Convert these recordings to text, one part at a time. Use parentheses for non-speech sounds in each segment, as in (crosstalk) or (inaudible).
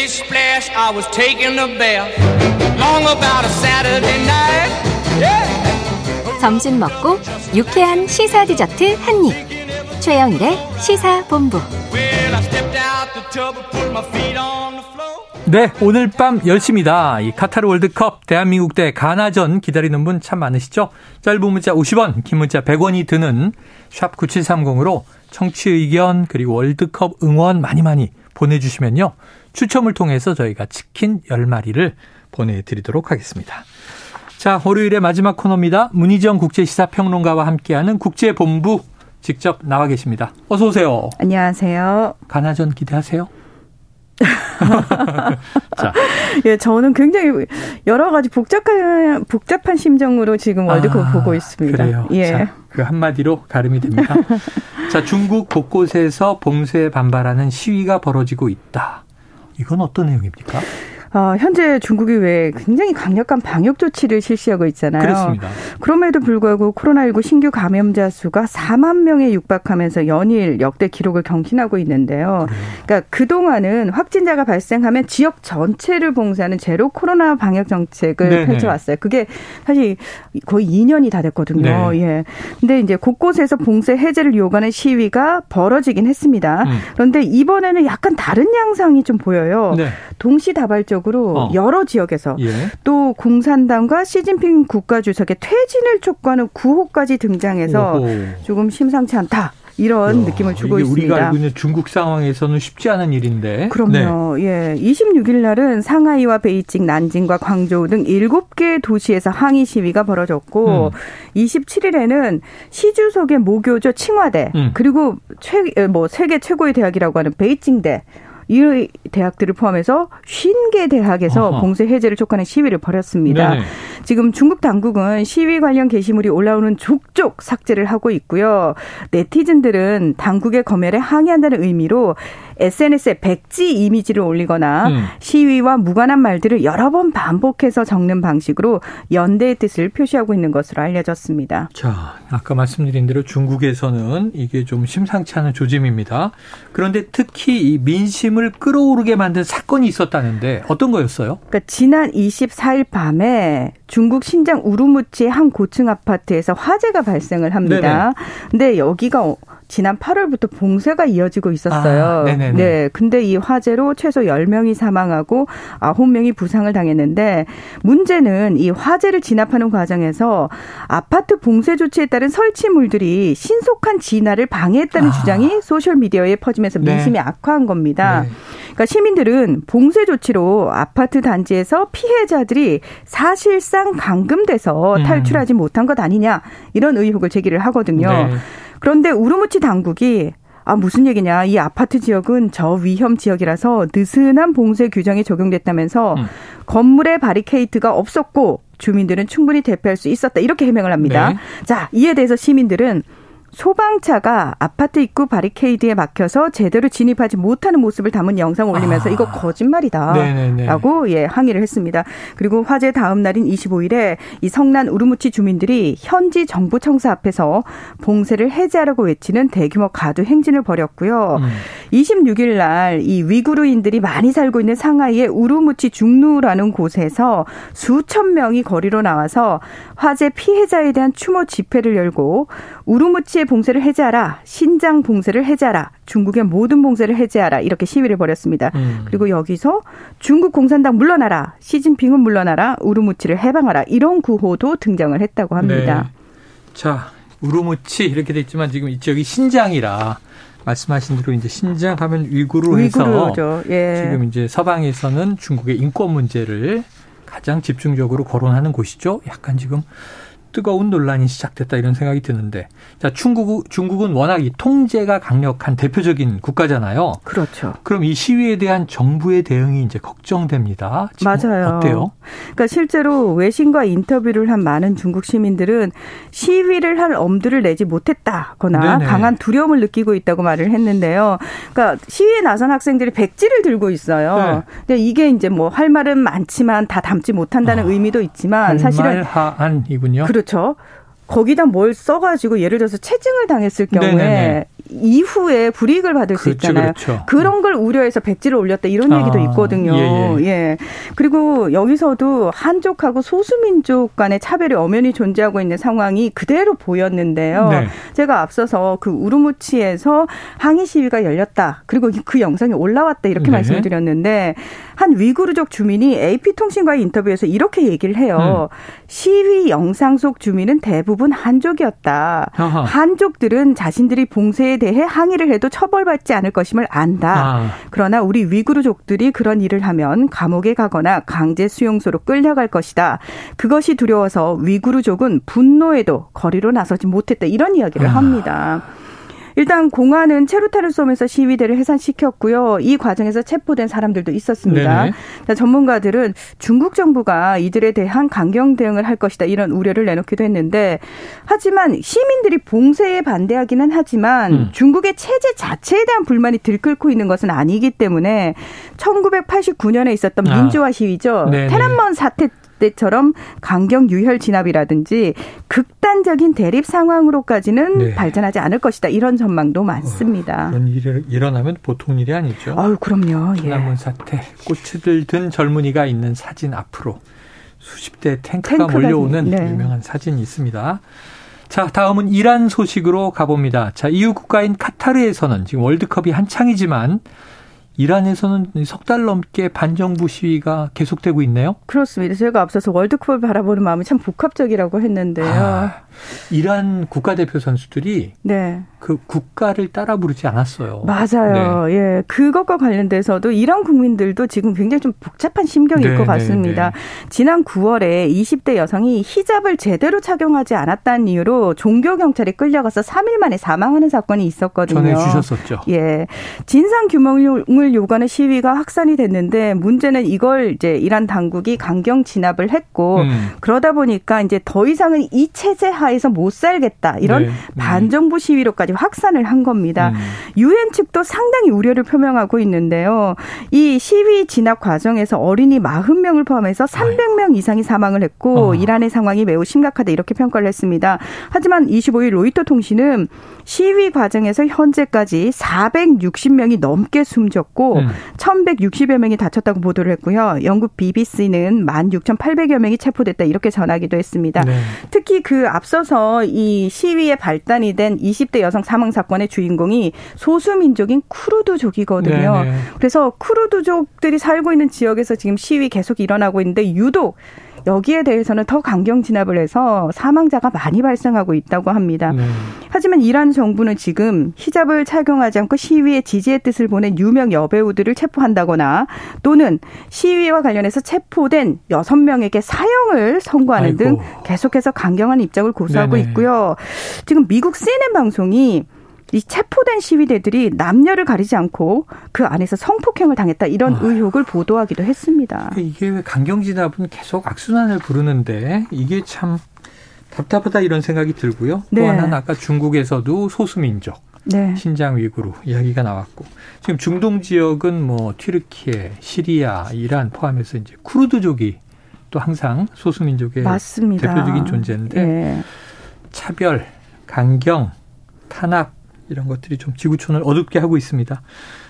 Splish splash, I was taking a bath. Long about a Saturday night. Yeah. 점심 먹고 유쾌한 시사 디저트 한 입. 최영일의 시사 본부. Well, I stepped out the tub and put my feet on the floor. 네, 오늘 밤 10시입니다. 이 카타르 월드컵 대한민국 대 가나전 기다리는 분 참 많으시죠? 짧은 문자 50원, 긴 문자 100원이 드는 샵 9730으로 청취 의견 그리고 월드컵 응원 많이 많이 보내주시면요. 추첨을 통해서 저희가 치킨 10마리를 보내드리도록 하겠습니다. 자, 월요일의 마지막 코너입니다. 문희정 국제시사평론가와 함께하는 국제본부 직접 나와 계십니다. 어서 오세요. 안녕하세요. 가나전 기대하세요? (laughs) 자, 예, 저는 굉장히 여러 가지 복잡한 복잡한 심정으로 지금 월드컵 아, 보고 있습니다. 그래요. 예. 자, 그 한마디로 가름이 됩니다. (laughs) 자, 중국 곳곳에서 봉쇄에 반발하는 시위가 벌어지고 있다. 이건 어떤 내용입니까? 어, 현재 중국이 왜 굉장히 강력한 방역 조치를 실시하고 있잖아요. 그렇습니다. 그럼에도 불구하고 코로나19 신규 감염자 수가 4만 명에 육박하면서 연일 역대 기록을 경신하고 있는데요. 그러니까 그동안은 확진자가 발생하면 지역 전체를 봉쇄하는 제로 코로나 방역 정책을 네네. 펼쳐왔어요. 그게 사실 거의 2년이 다 됐거든요. 네. 예. 근데 이제 곳곳에서 봉쇄 해제를 요구하는 시위가 벌어지긴 했습니다. 음. 그런데 이번에는 약간 다른 양상이 좀 보여요. 네. 동시다발적 으로 어. 여러 지역에서 예. 또 공산당과 시진핑 국가주석의 퇴진을 촉구하는 구호까지 등장해서 오호. 조금 심상치 않다. 이런 야, 느낌을 주고 이게 우리가 있습니다. 알고 있는 중국 상황에서는 쉽지 않은 일인데. 네. 그럼요. 예. 26일 날은 상하이와 베이징, 난징과 광저우 등 7개 도시에서 항의 시위가 벌어졌고 음. 27일에는 시 주석의 모교죠 칭화대 음. 그리고 최 뭐 세계 최고의 대학이라고 하는 베이징대 이 대학들을 포함해서 50개 대학에서 어허. 봉쇄 해제를 촉구하는 시위를 벌였습니다. 네네. 지금 중국 당국은 시위 관련 게시물이 올라오는 족족 삭제를 하고 있고요. 네티즌들은 당국의 검열에 항의한다는 의미로 SNS에 백지 이미지를 올리거나 음. 시위와 무관한 말들을 여러 번 반복해서 적는 방식으로 연대의 뜻을 표시하고 있는 것으로 알려졌습니다. 자, 아까 말씀드린 대로 중국에서는 이게 좀 심상치 않은 조짐입니다. 그런데 특히 이 민심을 끌어오르게 만든 사건이 있었다는데 어떤 거였어요? 그러니까 지난 24일 밤에 중국 신장 우루무치의 한 고층 아파트에서 화재가 발생을 합니다. 근데 여기가 어- 지난 8월부터 봉쇄가 이어지고 있었어요. 아. 네. 근데 이 화재로 최소 10명이 사망하고 9명이 부상을 당했는데 문제는 이 화재를 진압하는 과정에서 아파트 봉쇄 조치에 따른 설치물들이 신속한 진화를 방해했다는 아. 주장이 소셜 미디어에 퍼지면서 네. 민심이 악화한 겁니다. 네. 그러니까 시민들은 봉쇄 조치로 아파트 단지에서 피해자들이 사실상 감금돼서 음. 탈출하지 못한 것 아니냐 이런 의혹을 제기를 하거든요. 네. 그런데 우르무치 당국이 아 무슨 얘기냐 이 아파트 지역은 저위험 지역이라서 느슨한 봉쇄 규정이 적용됐다면서 음. 건물에 바리케이트가 없었고 주민들은 충분히 대피할 수 있었다 이렇게 해명을 합니다. 네. 자 이에 대해서 시민들은 소방차가 아파트 입구 바리케이드에 막혀서 제대로 진입하지 못하는 모습을 담은 영상을 올리면서 아. 이거 거짓말이다. 네네네. 라고 예, 항의를 했습니다. 그리고 화재 다음 날인 25일에 이 성난 우르무치 주민들이 현지 정부 청사 앞에서 봉쇄를 해제하라고 외치는 대규모 가두 행진을 벌였고요. 음. 26일 날 이 위구르인들이 많이 살고 있는 상하이의 우르무치 중루라는 곳에서 수천 명이 거리로 나와서 화재 피해자에 대한 추모 집회를 열고 우르무치 의 봉쇄를 해제하라, 신장 봉쇄를 해제하라, 중국의 모든 봉쇄를 해제하라 이렇게 시위를 벌였습니다. 음. 그리고 여기서 중국 공산당 물러나라, 시진핑은 물러나라, 우르무치를 해방하라 이런 구호도 등장을 했다고 합니다. 네. 자, 우르무치 이렇게 돼 있지만 지금 이 지역이 신장이라 말씀하신 대로 이제 신장 하면 위구르에서 위구르죠. 예. 지금 이제 서방에서는 중국의 인권 문제를 가장 집중적으로 거론하는 곳이죠. 약간 지금 뜨거운 논란이 시작됐다 이런 생각이 드는데 자 중국 중국은 워낙 이 통제가 강력한 대표적인 국가잖아요. 그렇죠. 그럼 이 시위에 대한 정부의 대응이 이제 걱정됩니다. 맞아요. 어때요? 그러니까 실제로 외신과 인터뷰를 한 많은 중국 시민들은 시위를 할 엄두를 내지 못했다거나 네네. 강한 두려움을 느끼고 있다고 말을 했는데요. 그러니까 시위에 나선 학생들이 백지를 들고 있어요. 네. 근데 이게 이제 뭐 할 말은 많지만 다 담지 못한다는 아, 의미도 있지만 사실은 할말하안이군요. 그렇 죠. 거기다 뭘 써가지고 예를 들어서 체증을 당했을 경우에 네네네. 이후에 불이익을 받을 그렇죠, 수 있잖아요. 그렇죠. 그런 걸 우려해서 백지를 올렸다 이런 얘기도 아, 있거든요. 예, 예. 예. 그리고 여기서도 한족하고 소수민족 간의 차별이 엄연히 존재하고 있는 상황이 그대로 보였는데요. 네. 제가 앞서서 그 우르무치에서 항의 시위가 열렸다. 그리고 그 영상이 올라왔다 이렇게 네. 말씀을 드렸는데 한 위구르족 주민이 AP통신과의 인터뷰에서 이렇게 얘기를 해요. 음. 시위 영상 속 주민은 대부분 한족이었다. 어허. 한족들은 자신들이 봉쇄에 대해 항의를 해도 처벌받지 않을 것임을 안다. 아. 그러나 우리 위구르족들이 그런 일을 하면 감옥에 가거나 강제 수용소로 끌려갈 것이다. 그것이 두려워서 위구르족은 분노에도 거리로 나서지 못했다. 이런 이야기를 아. 합니다. 일단 공안은 체루타를 쏘면서 시위대를 해산시켰고요. 이 과정에서 체포된 사람들도 있었습니다. 네네. 전문가들은 중국 정부가 이들에 대한 강경 대응을 할 것이다 이런 우려를 내놓기도 했는데 하지만 시민들이 봉쇄에 반대하기는 하지만 음. 중국의 체제 자체에 대한 불만이 들끓고 있는 것은 아니기 때문에 1989년에 있었던 아. 민주화 시위죠. 아. 테란먼 사태 때처럼 강경 유혈 진압이라든지 극단적인 대립 상황으로까지는 네. 발전하지 않을 것이다. 이런 전망도 많습니다. 어, 그런 일이 일어나면 보통 일이 아니죠. 아유, 그럼요. 지난번 예. 사태 꽃을 든 젊은이가 있는 사진 앞으로 수십 대 탱크가, 탱크가 몰려오는 네. 유명한 사진이 있습니다. 자, 다음은 이란 소식으로 가봅니다. 자, 이웃 국가인 카타르에서는 지금 월드컵이 한창이지만 이란에서는 석 달 넘게 반정부 시위가 계속되고 있네요. 그렇습니다. 제가 앞서서 월드컵을 바라보는 마음이 참 복합적이라고 했는데요. 아, 이란 국가대표 선수들이 네. 그 국가를 따라 부르지 않았어요. 맞아요. 네. 예. 그것과 관련돼서도 이란 국민들도 지금 굉장히 좀 복잡한 심경일 네, 것 네, 같습니다. 네, 지난 9월에 20대 여성이 히잡을 제대로 착용하지 않았다는 이유로 종교 경찰에 끌려가서 3일 만에 사망하는 사건이 있었거든요. 전해 주셨었죠. 예. 진상 규명을 요구하는 시위가 확산이 됐는데 문제는 이걸 이제 이란 당국이 강경 진압을 했고 음. 그러다 보니까 이제 더 이상은 이 체제 하에서 못 살겠다 이런 네. 반정부 시위로까지 확산을 한 겁니다. 음. 유엔 음. 측도 상당히 우려를 표명하고 있는데요. 이 시위 진압 과정에서 어린이 40명을 포함해서 300명 이상이 사망을 했고 어. 이란의 상황이 매우 심각하다 이렇게 평가를 했습니다. 하지만 25일 로이터 통신은 시위 과정에서 현재까지 460명이 넘게 숨졌고 음. 1,160여 명이 다쳤다고 보도를 했고요. 영국 BBC는 16,800여 명이 체포됐다 이렇게 전하기도 했습니다. 네. 특히 그 앞서서 이 시위에 발단이 된 20대 여성 사망 사건의 주인공이 소수 민족인 쿠르드족이거든요. 네네. 네. 그래서 쿠르드족들이 살고 있는 지역에서 지금 시위 계속 일어나고 있는데 유독 여기에 대해서는 더 강경 진압을 해서 사망자가 많이 발생하고 있다고 합니다. 네. 하지만 이란 정부는 지금 히잡을 착용하지 않고 시위에 지지의 뜻을 보낸 유명 여배우들을 체포한다거나 또는 시위와 관련해서 체포된 여섯 명에게 사형을 선고하는 아이고. 등 계속해서 강경한 입장을 고수하고 네네. 있고요. 지금 미국 CNN 방송이 이 체포된 시위대들이 남녀를 가리지 않고 그 안에서 성폭행을 당했다 이런 아. 의혹을 보도하기도 했습니다. 이게 왜 강경 진압은 계속 악순환을 부르는데 이게 참 답답하다 이런 생각이 들고요. 네. 또 하나는 아까 중국에서도 소수민족 네. 신장 위구르 이야기가 나왔고 지금 중동 지역은 뭐 튀르키예, 시리아, 이란 포함해서 이제 쿠르드족이 또 항상 소수민족의 맞습니다. 대표적인 존재인데 네. 차별, 강경, 탄압 이런 것들이 좀 지구촌을 어둡게 하고 있습니다.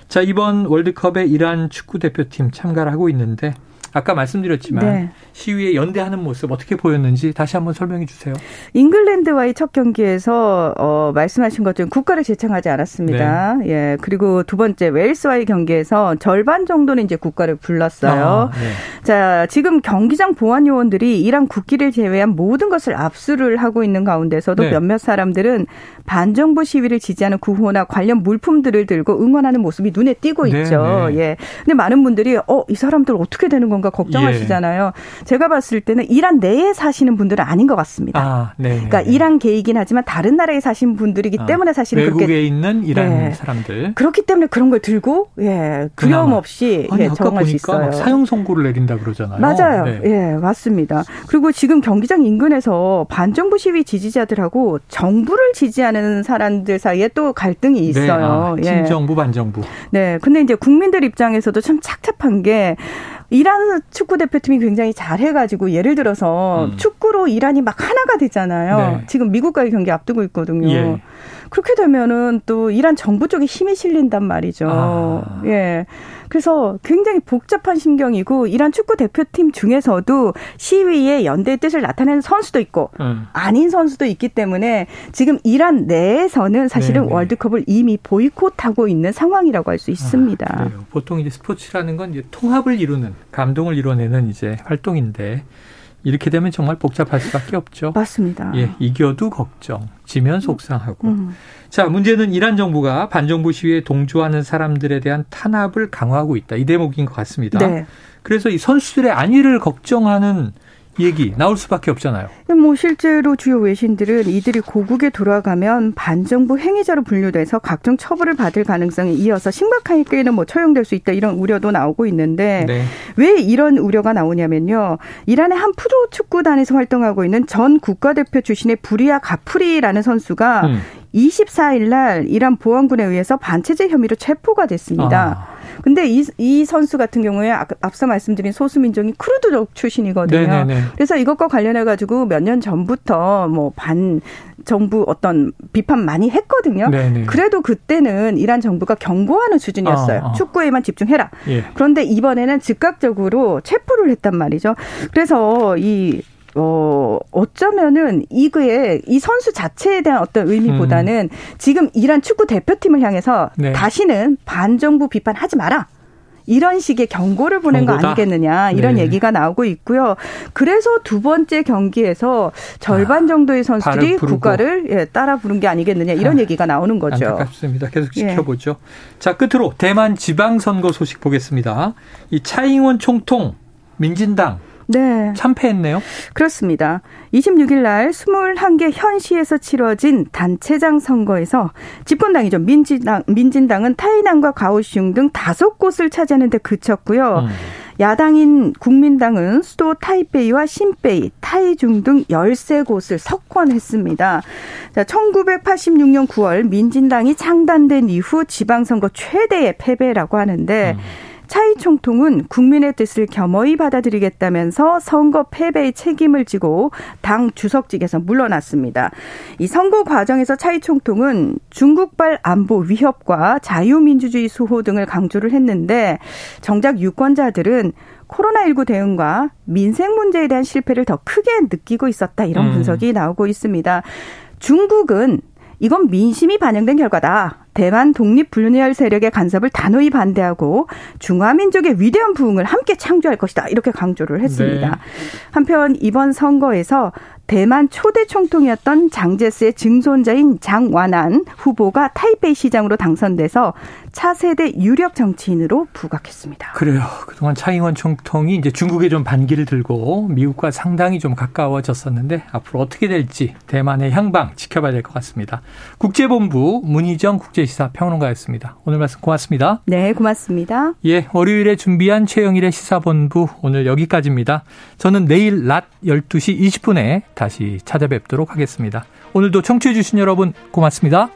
자, 이번 월드컵에 이란 축구 대표팀 참가를 하고 있는데 아까 말씀드렸지만 네. 시위에 연대하는 모습 어떻게 보였는지 다시 한번 설명해 주세요. 잉글랜드와의 첫 경기에서 어, 말씀하신 것처럼 국가를 제청하지 않았습니다. 네. 예 그리고 두 번째 웨일스와의 경기에서 절반 정도는 이제 국가를 불렀어요. 아, 네. 자 지금 경기장 보안 요원들이 이란 국기를 제외한 모든 것을 압수를 하고 있는 가운데서도 네. 몇몇 사람들은 반정부 시위를 지지하는 구호나 관련 물품들을 들고 응원하는 모습이 눈에 띄고 네, 있죠. 네. 예. 근데 많은 분들이 어 이 사람들 어떻게 되는 건가 걱정하시잖아요. 예. 제가 봤을 때는 이란 내에 사시는 분들은 아닌 것 같습니다. 아, 네. 그러니까 이란 계이긴 하지만 다른 나라에 사시는 분들이기 아, 때문에 사실은 외국에 그렇게 있는 이란 네. 사람들 그렇기 때문에 그런 걸 들고 예 두려움 없이 아니, 예, 정할 수 있어요. 사형 선고를 내린다 그러잖아요. 맞아요. 네. 예 맞습니다. 그리고 지금 경기장 인근에서 반정부 시위 지지자들하고 정부를 지지하는 사람들 사이에 또 갈등이 네. 있어요. 네. 아, 친정부 반정부. 네. 근데 이제 국민들 입장에서도 참 착잡한 게 이란 축구 대표팀이 굉장히 잘해가지고 예를 들어서 음. 축구로 이란이 막 하나가 되잖아요. 네. 지금 미국과의 경기 앞두고 있거든요. 예. 그렇게 되면은 또 이란 정부 쪽에 힘이 실린단 말이죠. 아. 예. 그래서 굉장히 복잡한 심경이고 이란 축구 대표팀 중에서도 시위에 연대의 뜻을 나타내는 선수도 있고 음. 아닌 선수도 있기 때문에 지금 이란 내에서는 사실은 네네. 월드컵을 이미 보이콧하고 있는 상황이라고 할 수 있습니다. 아, 보통 이제 스포츠라는 건 이제 통합을 이루는 감동을 이뤄내는 이제 활동인데 이렇게 되면 정말 복잡할 수밖에 없죠. 맞습니다. 예, 이겨도 걱정, 지면 속상하고. 음. 자, 문제는 이란 정부가 반정부 시위에 동조하는 사람들에 대한 탄압을 강화하고 있다. 이 대목인 것 같습니다. 네. 그래서 이 선수들의 안위를 걱정하는 얘기 나올 수밖에 없잖아요. 뭐 실제로 주요 외신들은 이들이 고국에 돌아가면 반정부 행위자로 분류돼서 각종 처벌을 받을 가능성이 이어서 심각하게는 뭐 처형될 수 있다 이런 우려도 나오고 있는데 네. 왜 이런 우려가 나오냐면요. 이란의 한 프로 축구단에서 활동하고 있는 전 국가대표 출신의 부리아 가프리라는 선수가 음. 24일 날 이란 보안군에 의해서 반체제 혐의로 체포가 됐습니다. 아. 근데 이, 이 선수 같은 경우에 앞서 말씀드린 소수민족이 크루드족 출신이거든요. 네네네. 그래서 이것과 관련해 가지고 몇 년 전부터 뭐 반 정부 어떤 비판 많이 했거든요. 네네. 그래도 그때는 이란 정부가 경고하는 수준이었어요. 아, 아. 축구에만 집중해라. 예. 그런데 이번에는 즉각적으로 체포를 했단 말이죠. 그래서 이 어, 어쩌면은 이거에 이 선수 자체에 대한 어떤 의미보다는 음. 지금 이란 축구 대표팀을 향해서 네. 다시는 반정부 비판하지 마라. 이런 식의 경고를 보낸 경고다? 거 아니겠느냐 이런 네. 얘기가 나오고 있고요. 그래서 두 번째 경기에서 절반 아, 정도의 선수들이 국가를 예, 따라 부른 게 아니겠느냐 이런 아, 얘기가 나오는 거죠. 안타깝습니다. 계속 예. 지켜보죠. 예. 자 끝으로 대만 지방선거 소식 보겠습니다. 이 차잉원 총통 민진당 네. 참패했네요. 그렇습니다. 26일 날 21개 현시에서 치러진 단체장 선거에서 집권당이죠. 민진당, 민진당은 타이난과 가오슝 등 다섯 곳을 차지하는 데 그쳤고요. 음. 야당인 국민당은 수도 타이베이와 신베이, 타이중 등 13곳을 석권했습니다. 자, 1986년 9월 민진당이 창단된 이후 지방선거 최대의 패배라고 하는데 음. 차이 총통은 국민의 뜻을 겸허히 받아들이겠다면서 선거 패배의 책임을 지고 당 주석직에서 물러났습니다. 이 선거 과정에서 차이 총통은 중국발 안보 위협과 자유민주주의 수호 등을 강조를 했는데 정작 유권자들은 코로나19 대응과 민생 문제에 대한 실패를 더 크게 느끼고 있었다 이런 음. 분석이 나오고 있습니다. 중국은 이건 민심이 반영된 결과다. 대만 독립불륜혈 세력의 간섭을 단호히 반대하고 중화민족의 위대한 부흥을 함께 창조할 것이다. 이렇게 강조를 했습니다. 네. 한편 이번 선거에서 대만 초대 총통이었던 장제스의 증손자인 장완안 후보가 타이페이 시장으로 당선돼서 차세대 유력 정치인으로 부각했습니다. 그래요. 그동안 차잉원 총통이 이제 중국에 좀 반기를 들고 미국과 상당히 좀 가까워졌었는데 앞으로 어떻게 될지 대만의 향방 지켜봐야 될 것 같습니다. 국제본부 문희정 국제시사 평론가였습니다. 오늘 말씀 고맙습니다. 네, 고맙습니다. 예, 월요일에 준비한 최영일의 시사본부 오늘 여기까지입니다. 저는 내일 낮 12시 20분에 다시 찾아뵙도록 하겠습니다. 오늘도 청취해주신 여러분 고맙습니다.